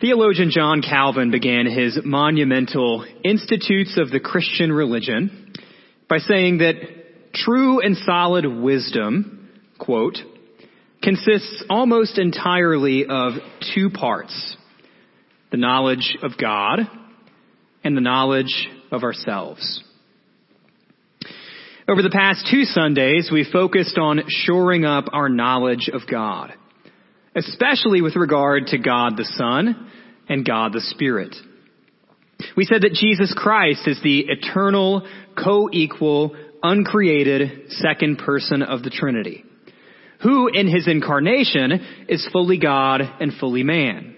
Theologian John Calvin began his monumental Institutes of the Christian Religion by saying that true and solid wisdom, quote, consists almost entirely of two parts the knowledge of God and the knowledge of ourselves. Over the past two Sundays, we focused on shoring up our knowledge of God, especially with regard to God the Son and God the Spirit. We said that Jesus Christ is the eternal, co-equal, uncreated second person of the Trinity, who in his incarnation is fully God and fully man.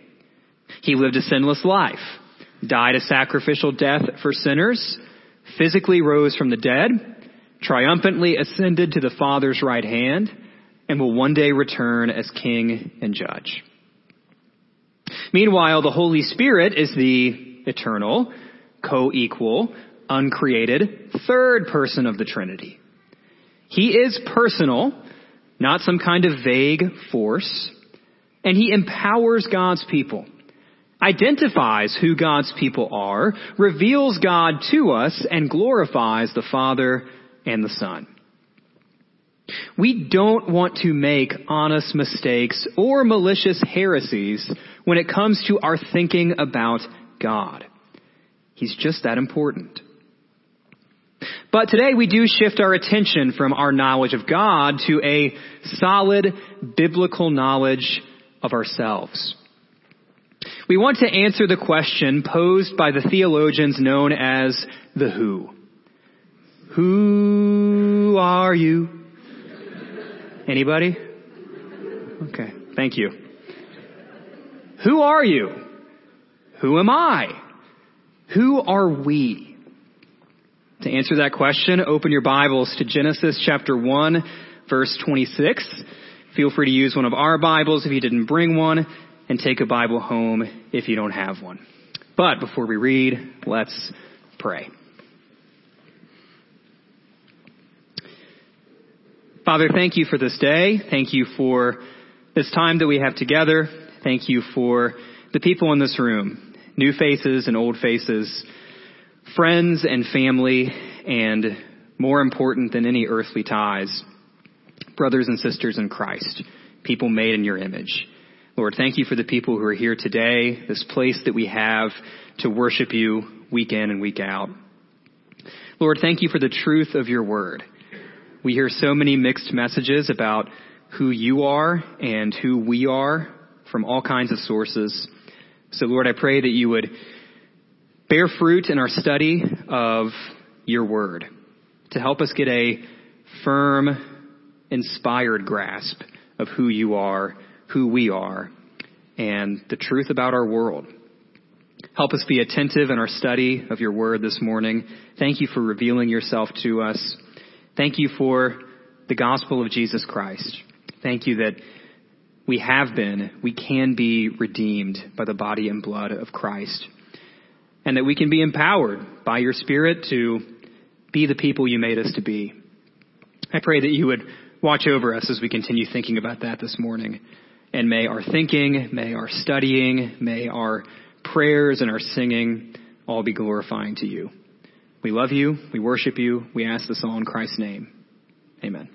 He lived a sinless life, died a sacrificial death for sinners, physically rose from the dead, triumphantly ascended to the Father's right hand, and will one day return as King and Judge. Meanwhile, the Holy Spirit is the eternal, co-equal, uncreated, third person of the Trinity. He is personal, not some kind of vague force, and he empowers God's people, identifies who God's people are, reveals God to us, and glorifies the Father and the Son. We don't want to make honest mistakes or malicious heresies when it comes to our thinking about God. He's just that important. But today we do shift our attention from our knowledge of God to a solid biblical knowledge of ourselves. We want to answer the question posed by the theologians known as the who. Who are you? Anybody? Okay, thank you. Who are you? Who am I? Who are we? To answer that question, open your Bibles to Genesis chapter 1, verse 26. Feel free to use one of our Bibles if you didn't bring one, and take a Bible home if you don't have one. But before we read, let's pray. Father, thank you for this day. Thank you for this time that we have together. Thank you for the people in this room, new faces and old faces, friends and family, and more important than any earthly ties, brothers and sisters in Christ, people made in your image. Lord, thank you for the people who are here today, this place that we have to worship you week in and week out. Lord, thank you for the truth of your word. We hear so many mixed messages about who you are and who we are from all kinds of sources. So Lord, I pray that you would bear fruit in our study of your word to help us get a firm, inspired grasp of who you are, who we are, and the truth about our world. Help us be attentive in our study of your word this morning. Thank you for revealing yourself to us. Thank you for the gospel of Jesus Christ. Thank you that we have been, we can be redeemed by the body and blood of Christ. And that we can be empowered by your Spirit to be the people you made us to be. I pray that you would watch over us as we continue thinking about that this morning. And may our thinking, may our studying, may our prayers and our singing all be glorifying to you. We love you. We worship you. We ask this all in Christ's name. Amen.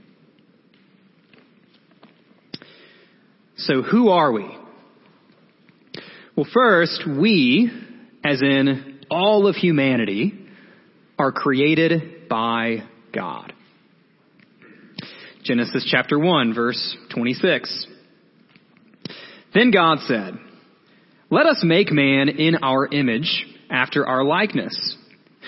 So who are we? Well, first, we, as in all of humanity, are created by God. Genesis chapter 1 verse 26. Then God said, let us make man in our image after our likeness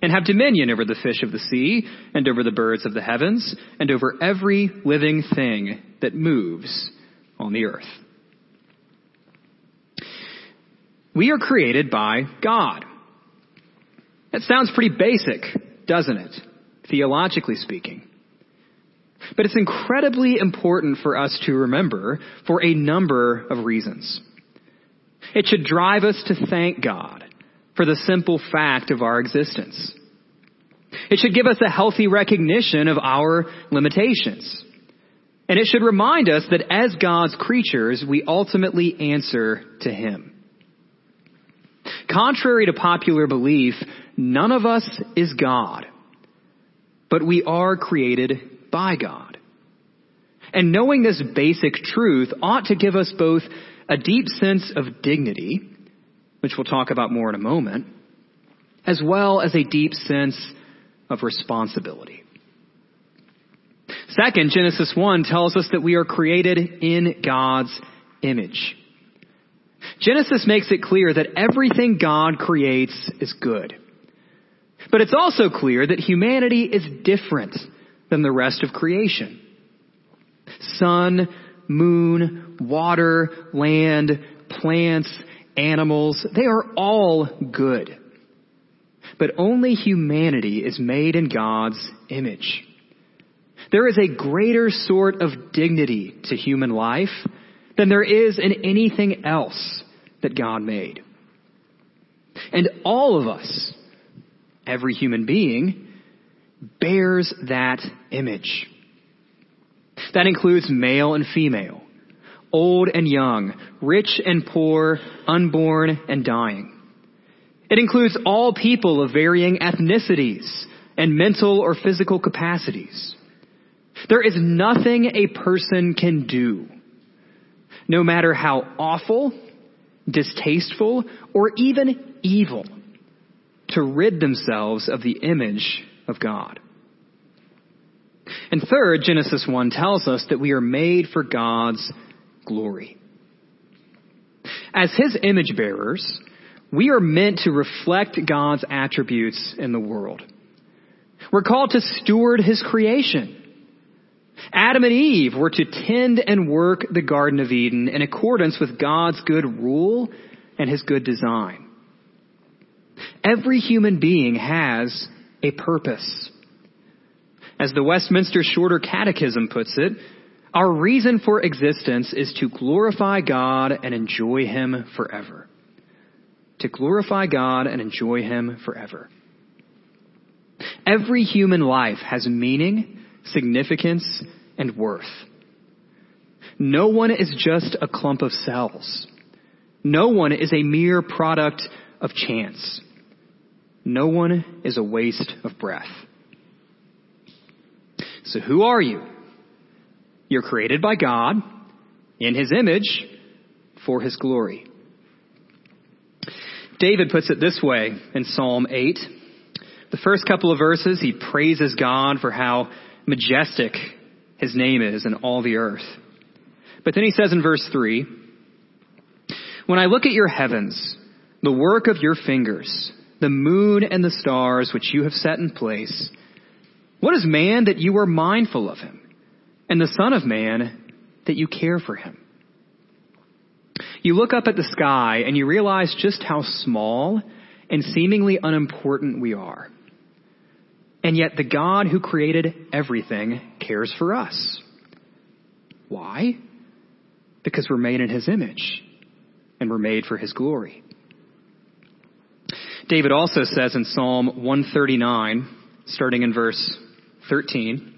and have dominion over the fish of the sea, and over the birds of the heavens, and over every living thing that moves on the earth. We are created by God. That sounds pretty basic, doesn't it? Theologically speaking. But it's incredibly important for us to remember for a number of reasons. It should drive us to thank God for the simple fact of our existence. It should give us a healthy recognition of our limitations. And it should remind us that as God's creatures, we ultimately answer to Him. Contrary to popular belief, none of us is God, but we are created by God. And knowing this basic truth ought to give us both a deep sense of dignity, which we'll talk about more in a moment, as well as a deep sense of responsibility. Second, Genesis 1 tells us that we are created in God's image. Genesis makes it clear that everything God creates is good. But it's also clear that humanity is different than the rest of creation. Sun, moon, water, land, plants, animals, they are all good. But only humanity is made in God's image. There is a greater sort of dignity to human life than there is in anything else that God made. And all of us, every human being, bears that image. That includes male and female, old and young, rich and poor, unborn and dying. It includes all people of varying ethnicities and mental or physical capacities. There is nothing a person can do, no matter how awful, distasteful, or even evil, to rid themselves of the image of God. And third, Genesis 1 tells us that we are made for God's glory. As His image bearers, we are meant to reflect God's attributes in the world. We're called to steward His creation. Adam and Eve were to tend and work the Garden of Eden in accordance with God's good rule and His good design. Every human being has a purpose. As the Westminster Shorter Catechism puts it, our reason for existence is to glorify God and enjoy Him forever. To glorify God and enjoy Him forever. Every human life has meaning, significance, and worth. No one is just a clump of cells. No one is a mere product of chance. No one is a waste of breath. So who are you? You're created by God in His image for His glory. David puts it this way in Psalm 8. The first couple of verses, he praises God for how majestic His name is in all the earth. But then he says in verse 3, When I look at your heavens, the work of your fingers, the moon and the stars which you have set in place, what is man that you are mindful of him, and the Son of Man that you care for him? You look up at the sky and you realize just how small and seemingly unimportant we are. And yet the God who created everything cares for us. Why? Because we're made in his image and we're made for his glory. David also says in Psalm 139, starting in verse 13.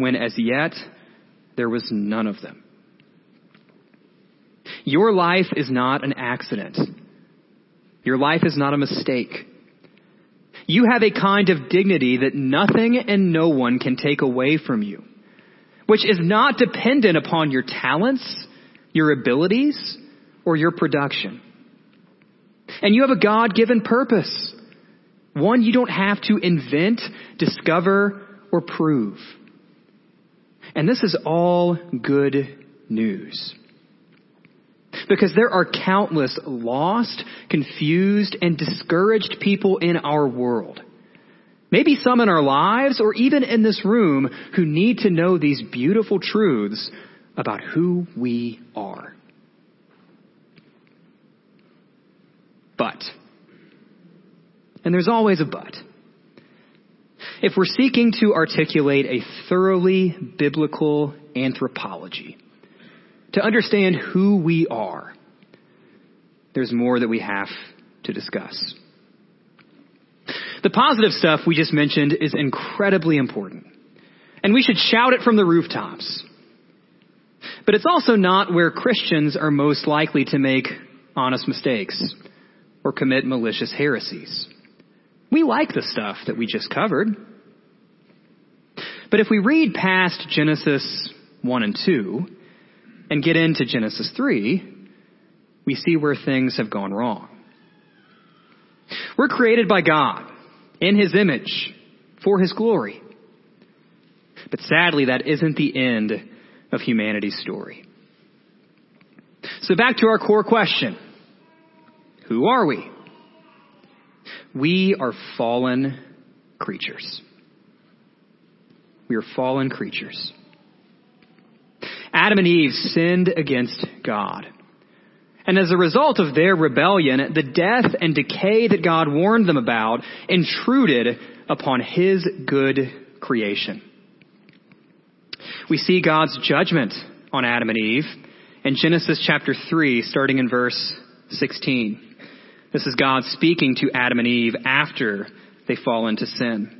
when as yet there was none of them. Your life is not an accident. Your life is not a mistake. You have a kind of dignity that nothing and no one can take away from you, which is not dependent upon your talents, your abilities, or your production. And you have a God given purpose One you don't have to invent, discover, or prove. And this is all good news. Because there are countless lost, confused, and discouraged people in our world. Maybe some in our lives or even in this room who need to know these beautiful truths about who we are. But, and there's always a but. If we're seeking to articulate a thoroughly biblical anthropology, to understand who we are, there's more that we have to discuss. The positive stuff we just mentioned is incredibly important. And we should shout it from the rooftops. But it's also not where Christians are most likely to make honest mistakes or commit malicious heresies. We like the stuff that we just covered. But if we read past Genesis 1 and 2 and get into Genesis 3, we see where things have gone wrong. We're created by God in His image for His glory. But sadly, that isn't the end of humanity's story. So back to our core question. Who are we? We are fallen creatures. We are fallen creatures. Adam and Eve sinned against God. And as a result of their rebellion, the death and decay that God warned them about intruded upon His good creation. We see God's judgment on Adam and Eve in Genesis chapter 3, starting in verse 16. This is God speaking to Adam and Eve after they fall into sin.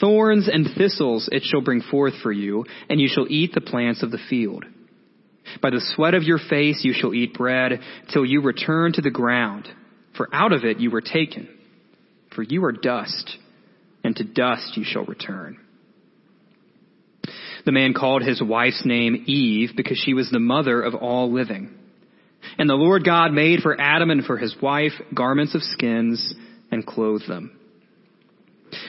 Thorns and thistles it shall bring forth for you, and you shall eat the plants of the field. By the sweat of your face you shall eat bread till you return to the ground, for out of it you were taken. For you are dust, and to dust you shall return. The man called his wife's name Eve because she was the mother of all living. And the Lord God made for Adam and for his wife garments of skins and clothed them.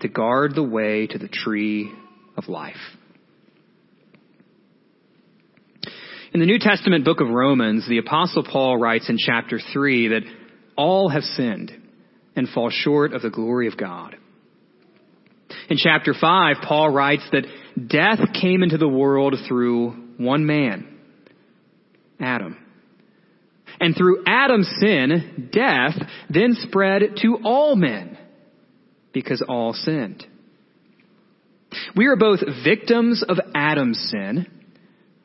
to guard the way to the tree of life. In the New Testament book of Romans, the apostle Paul writes in chapter 3 that all have sinned and fall short of the glory of God. In chapter 5, Paul writes that death came into the world through one man, Adam. And through Adam's sin, death then spread to all men because all sinned. We are both victims of Adam's sin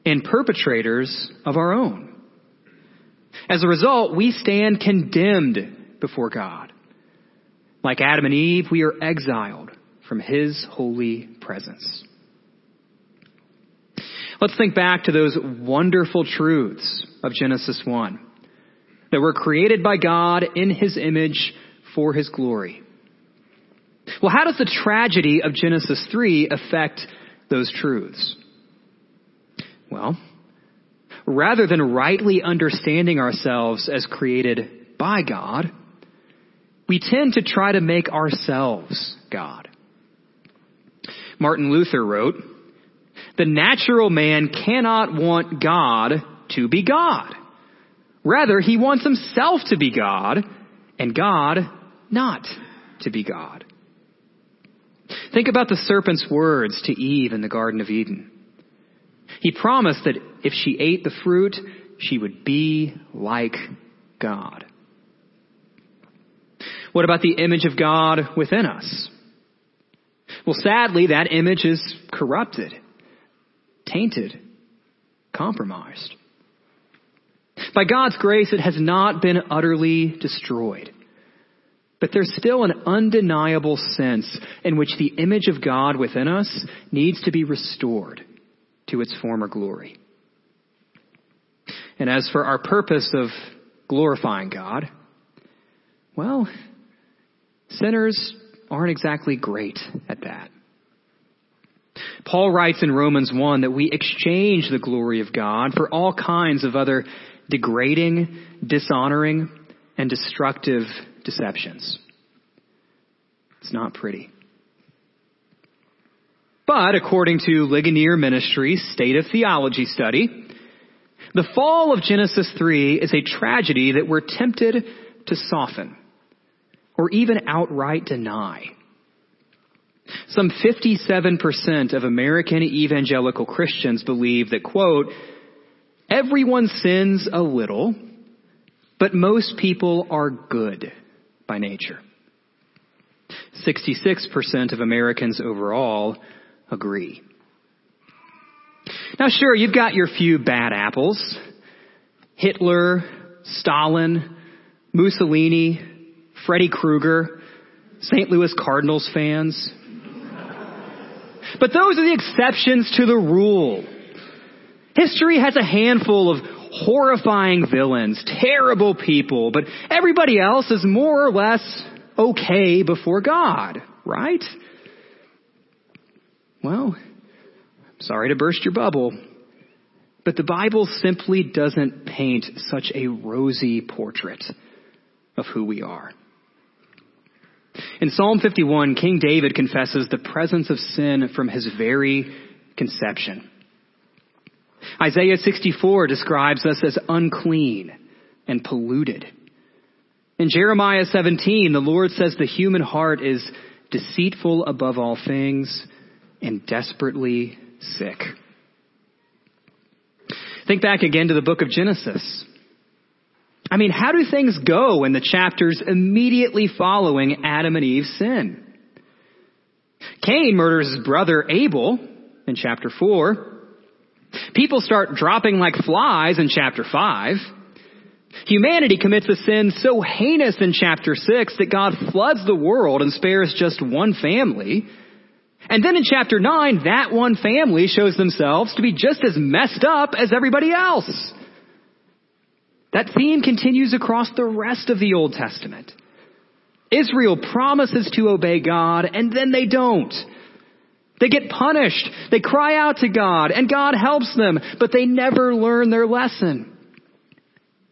and perpetrators of our own. As a result, we stand condemned before God. Like Adam and Eve, we are exiled from His holy presence. Let's think back to those wonderful truths of Genesis 1 that were created by God in His image for His glory. Well, how does the tragedy of Genesis 3 affect those truths? Well, rather than rightly understanding ourselves as created by God, we tend to try to make ourselves God. Martin Luther wrote, the natural man cannot want God to be God. Rather, he wants himself to be God and God not to be God. Think about the serpent's words to Eve in the Garden of Eden. He promised that if she ate the fruit, she would be like God. What about the image of God within us? Well, sadly, that image is corrupted, tainted, compromised. By God's grace, it has not been utterly destroyed. But there's still an undeniable sense in which the image of God within us needs to be restored to its former glory. And as for our purpose of glorifying God, well, sinners aren't exactly great at that. Paul writes in Romans 1 that we exchange the glory of God for all kinds of other degrading, dishonoring, and destructive deceptions. It's not pretty. But according to Ligonier Ministries' State of Theology study, the fall of Genesis 3 is a tragedy that we're tempted to soften or even outright deny. Some 57% of American evangelical Christians believe that, quote, everyone sins a little, but most people are good by nature. 66% of Americans overall agree. Now sure, you've got your few bad apples. Hitler, Stalin, Mussolini, Freddy Krueger, St. Louis Cardinals fans. But those are the exceptions to the rule. History has a handful of horrifying villains, terrible people, but everybody else is more or less okay before God, right? Well, sorry to burst your bubble, but the Bible simply doesn't paint such a rosy portrait of who we are. In Psalm 51, King David confesses the presence of sin from his very conception. Isaiah 64 describes us as unclean and polluted. In Jeremiah 17, the Lord says the human heart is deceitful above all things and desperately sick. Think back again to the book of Genesis. I mean, how do things go in the chapters immediately following Adam and Eve's sin? Cain murders his brother Abel in chapter 4. People start dropping like flies in chapter 5. Humanity commits a sin so heinous in chapter 6 that God floods the world and spares just one family. And then in chapter 9, that one family shows themselves to be just as messed up as everybody else. That theme continues across the rest of the Old Testament. Israel promises to obey God and then they don't. They get punished. They cry out to God and God helps them, but they never learn their lesson.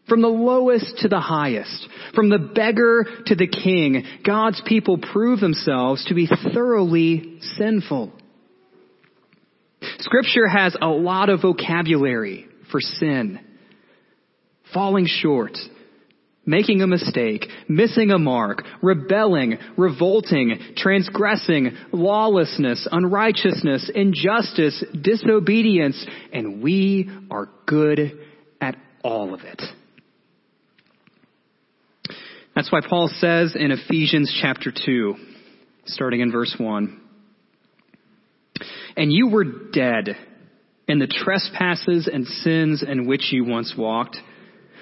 From the lowest to the highest, from the beggar to the king, God's people prove themselves to be thoroughly sinful. Scripture has a lot of vocabulary for sin falling short, making a mistake, missing a mark, rebelling, revolting, transgressing, lawlessness, unrighteousness, injustice, disobedience, and we are good at all of it. That's why Paul says in Ephesians chapter 2, starting in verse 1, And you were dead in the trespasses and sins in which you once walked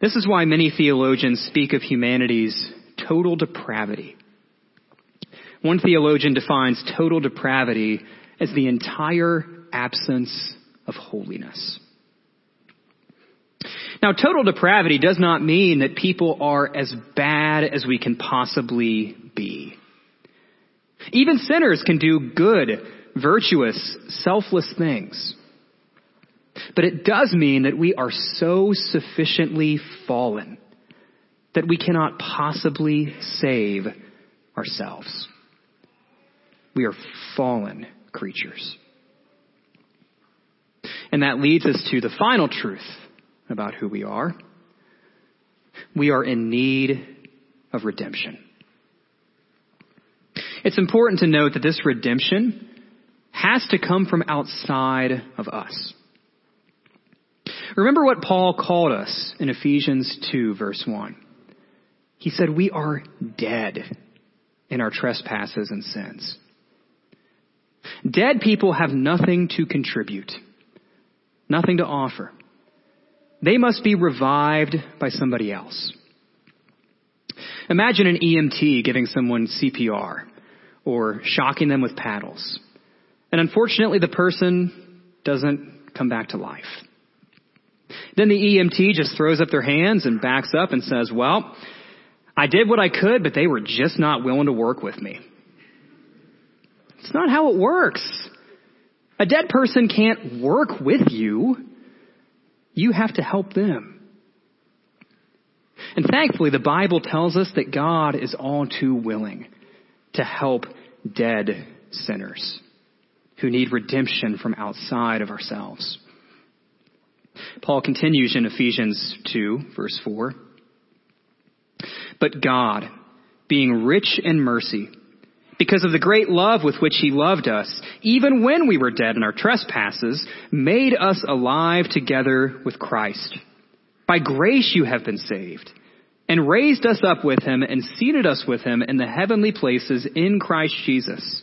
This is why many theologians speak of humanity's total depravity. One theologian defines total depravity as the entire absence of holiness. Now, total depravity does not mean that people are as bad as we can possibly be. Even sinners can do good, virtuous, selfless things. But it does mean that we are so sufficiently fallen that we cannot possibly save ourselves. We are fallen creatures. And that leads us to the final truth about who we are. We are in need of redemption. It's important to note that this redemption has to come from outside of us. Remember what Paul called us in Ephesians 2 verse 1. He said, we are dead in our trespasses and sins. Dead people have nothing to contribute, nothing to offer. They must be revived by somebody else. Imagine an EMT giving someone CPR or shocking them with paddles. And unfortunately, the person doesn't come back to life. Then the EMT just throws up their hands and backs up and says, well, I did what I could, but they were just not willing to work with me. It's not how it works. A dead person can't work with you. You have to help them. And thankfully, the Bible tells us that God is all too willing to help dead sinners who need redemption from outside of ourselves. Paul continues in Ephesians 2, verse 4. But God, being rich in mercy, because of the great love with which he loved us, even when we were dead in our trespasses, made us alive together with Christ. By grace you have been saved, and raised us up with him and seated us with him in the heavenly places in Christ Jesus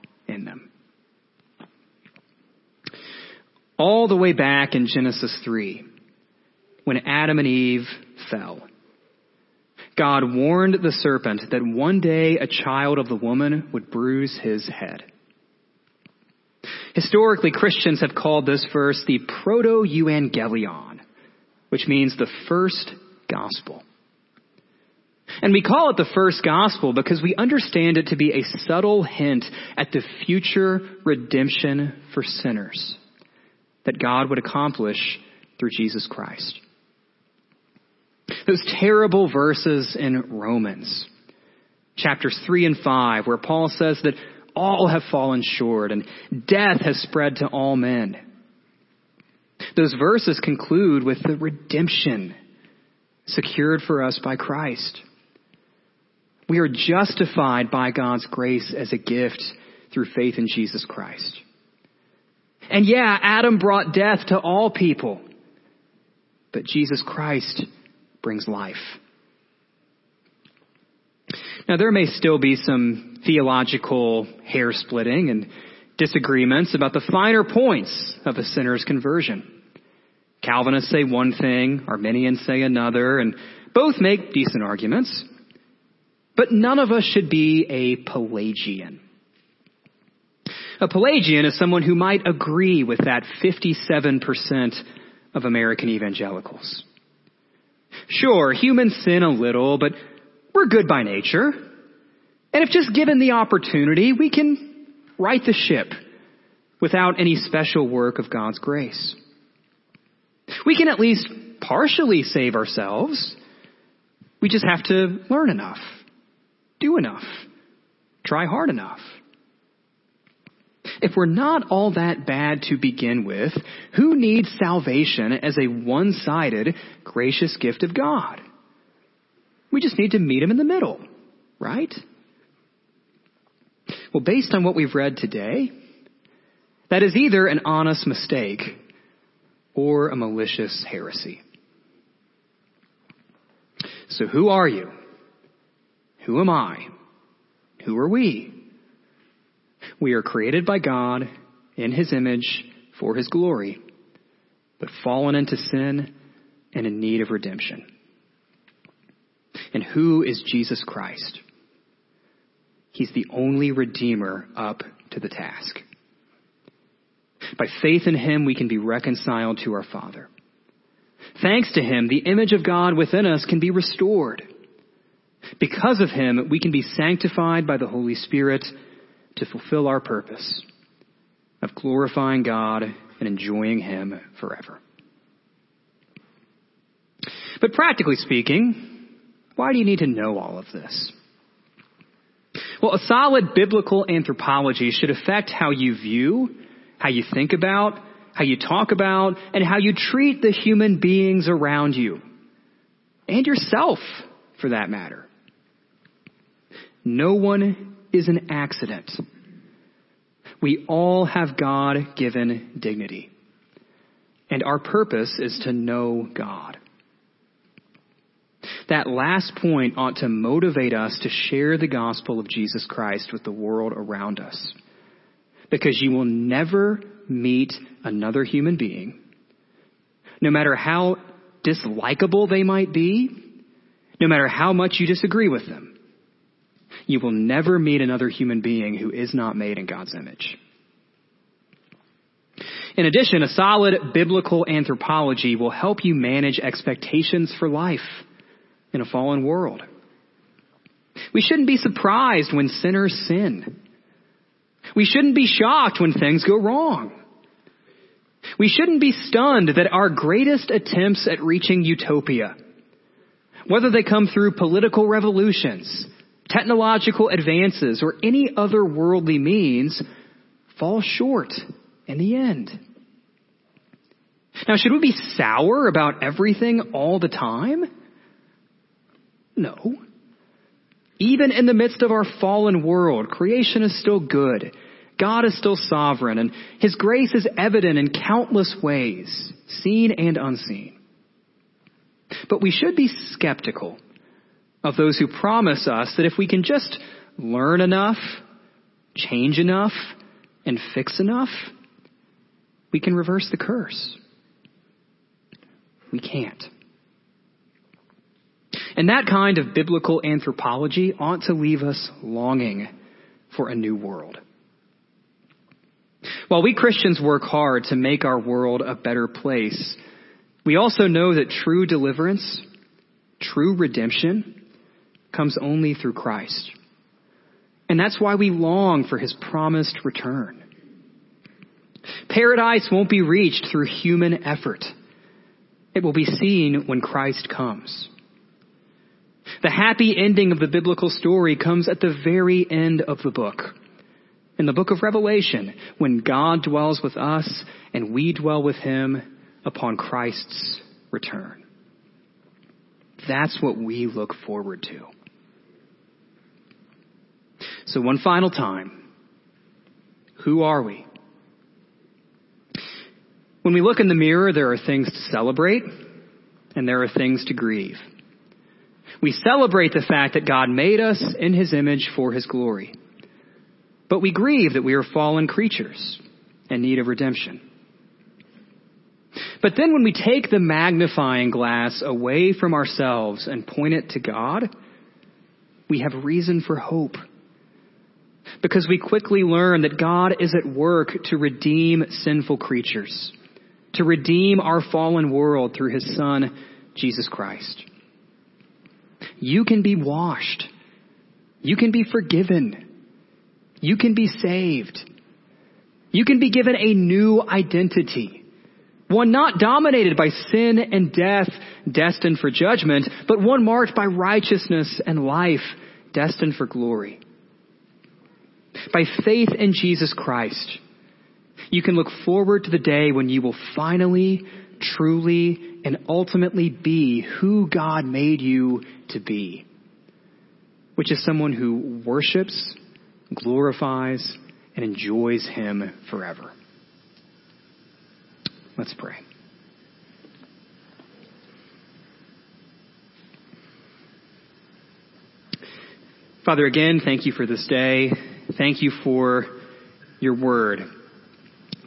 in them. All the way back in Genesis 3, when Adam and Eve fell, God warned the serpent that one day a child of the woman would bruise his head. Historically, Christians have called this verse the proto-evangelium, which means the first gospel. And we call it the first gospel because we understand it to be a subtle hint at the future redemption for sinners that God would accomplish through Jesus Christ. Those terrible verses in Romans, chapters 3 and 5, where Paul says that all have fallen short and death has spread to all men. Those verses conclude with the redemption secured for us by Christ. We are justified by God's grace as a gift through faith in Jesus Christ. And yeah, Adam brought death to all people, but Jesus Christ brings life. Now, there may still be some theological hair splitting and disagreements about the finer points of a sinner's conversion. Calvinists say one thing, Arminians say another, and both make decent arguments. But none of us should be a Pelagian. A Pelagian is someone who might agree with that 57% of American evangelicals. Sure, humans sin a little, but we're good by nature. And if just given the opportunity, we can right the ship without any special work of God's grace. We can at least partially save ourselves. We just have to learn enough do enough, try hard enough. If we're not all that bad to begin with, who needs salvation as a one-sided, gracious gift of God? We just need to meet him in the middle, right? Well, based on what we've read today, that is either an honest mistake or a malicious heresy. So who are you? Who am I? Who are we? We are created by God in his image for his glory, but fallen into sin and in need of redemption. And who is Jesus Christ? He's the only Redeemer up to the task. By faith in Him, we can be reconciled to our Father. Thanks to Him, the image of God within us can be restored. Because of Him, we can be sanctified by the Holy Spirit to fulfill our purpose of glorifying God and enjoying Him forever. But practically speaking, why do you need to know all of this? Well, a solid biblical anthropology should affect how you view, how you think about, how you talk about, and how you treat the human beings around you. And yourself, for that matter. No one is an accident. We all have God given dignity. And our purpose is to know God. That last point ought to motivate us to share the gospel of Jesus Christ with the world around us. Because you will never meet another human being, no matter how dislikable they might be, no matter how much you disagree with them, you will never meet another human being who is not made in God's image. In addition, a solid biblical anthropology will help you manage expectations for life in a fallen world. We shouldn't be surprised when sinners sin. We shouldn't be shocked when things go wrong. We shouldn't be stunned that our greatest attempts at reaching utopia, whether they come through political revolutions, technological advances, or any other worldly means, fall short in the end. Now, should we be sour about everything all the time? No. Even in the midst of our fallen world, creation is still good. God is still sovereign, and His grace is evident in countless ways, seen and unseen. But we should be skeptical of those who promise us that if we can just learn enough, change enough, and fix enough, we can reverse the curse. We can't. And that kind of biblical anthropology ought to leave us longing for a new world. While we Christians work hard to make our world a better place, we also know that true deliverance, true redemption, comes only through Christ. And that's why we long for his promised return. Paradise won't be reached through human effort. It will be seen when Christ comes. The happy ending of the biblical story comes at the very end of the book. In the book of Revelation, when God dwells with us and we dwell with him upon Christ's return. That's what we look forward to. So one final time. Who are we? When we look in the mirror, there are things to celebrate and there are things to grieve. We celebrate the fact that God made us in His image for His glory. But we grieve that we are fallen creatures in need of redemption. But then when we take the magnifying glass away from ourselves and point it to God, we have reason for hope. Because we quickly learn that God is at work to redeem sinful creatures, to redeem our fallen world through His Son, Jesus Christ. You can be washed. You can be forgiven. You can be saved. You can be given a new identity. One not dominated by sin and death, destined for judgment, but one marked by righteousness and life, destined for glory. By faith in Jesus Christ, you can look forward to the day when you will finally, truly, and ultimately be who God made you to be, which is someone who worships, glorifies, and enjoys Him forever. Let's pray. Father, again, thank you for this day. Thank you for your word.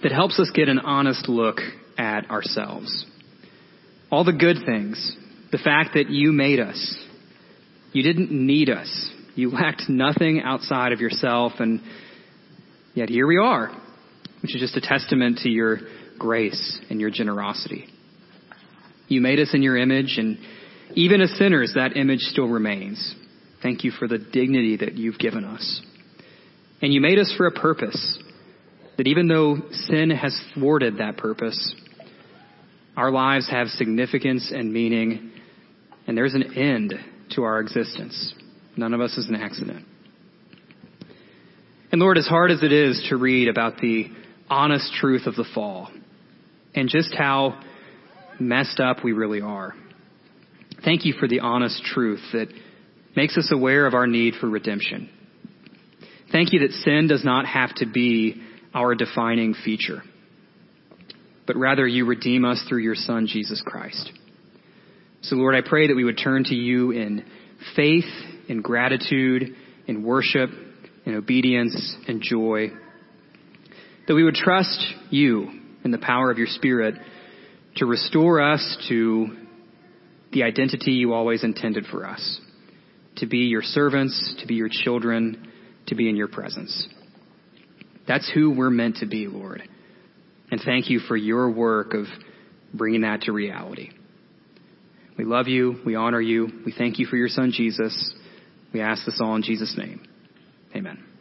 that helps us get an honest look at ourselves. All the good things, the fact that you made us, you didn't need us, you lacked nothing outside of yourself, and yet here we are, which is just a testament to your grace and your generosity. You made us in your image, and even as sinners, that image still remains. Thank you for the dignity that you've given us. And you made us for a purpose, that even though sin has thwarted that purpose, our lives have significance and meaning, and there's an end to our existence. None of us is an accident. And Lord, as hard as it is to read about the honest truth of the fall and just how messed up we really are, thank you for the honest truth that makes us aware of our need for redemption. Thank you that sin does not have to be our defining feature, but rather you redeem us through your Son, Jesus Christ. So, Lord, I pray that we would turn to you in faith, in gratitude, in worship, in obedience, and joy. That we would trust you in the power of your Spirit to restore us to the identity you always intended for us to be your servants, to be your children, to be in your presence. That's who we're meant to be, Lord. And thank you for your work of bringing that to reality. We love you. We honor you. We thank you for your son, Jesus. We ask this all in Jesus' name. Amen.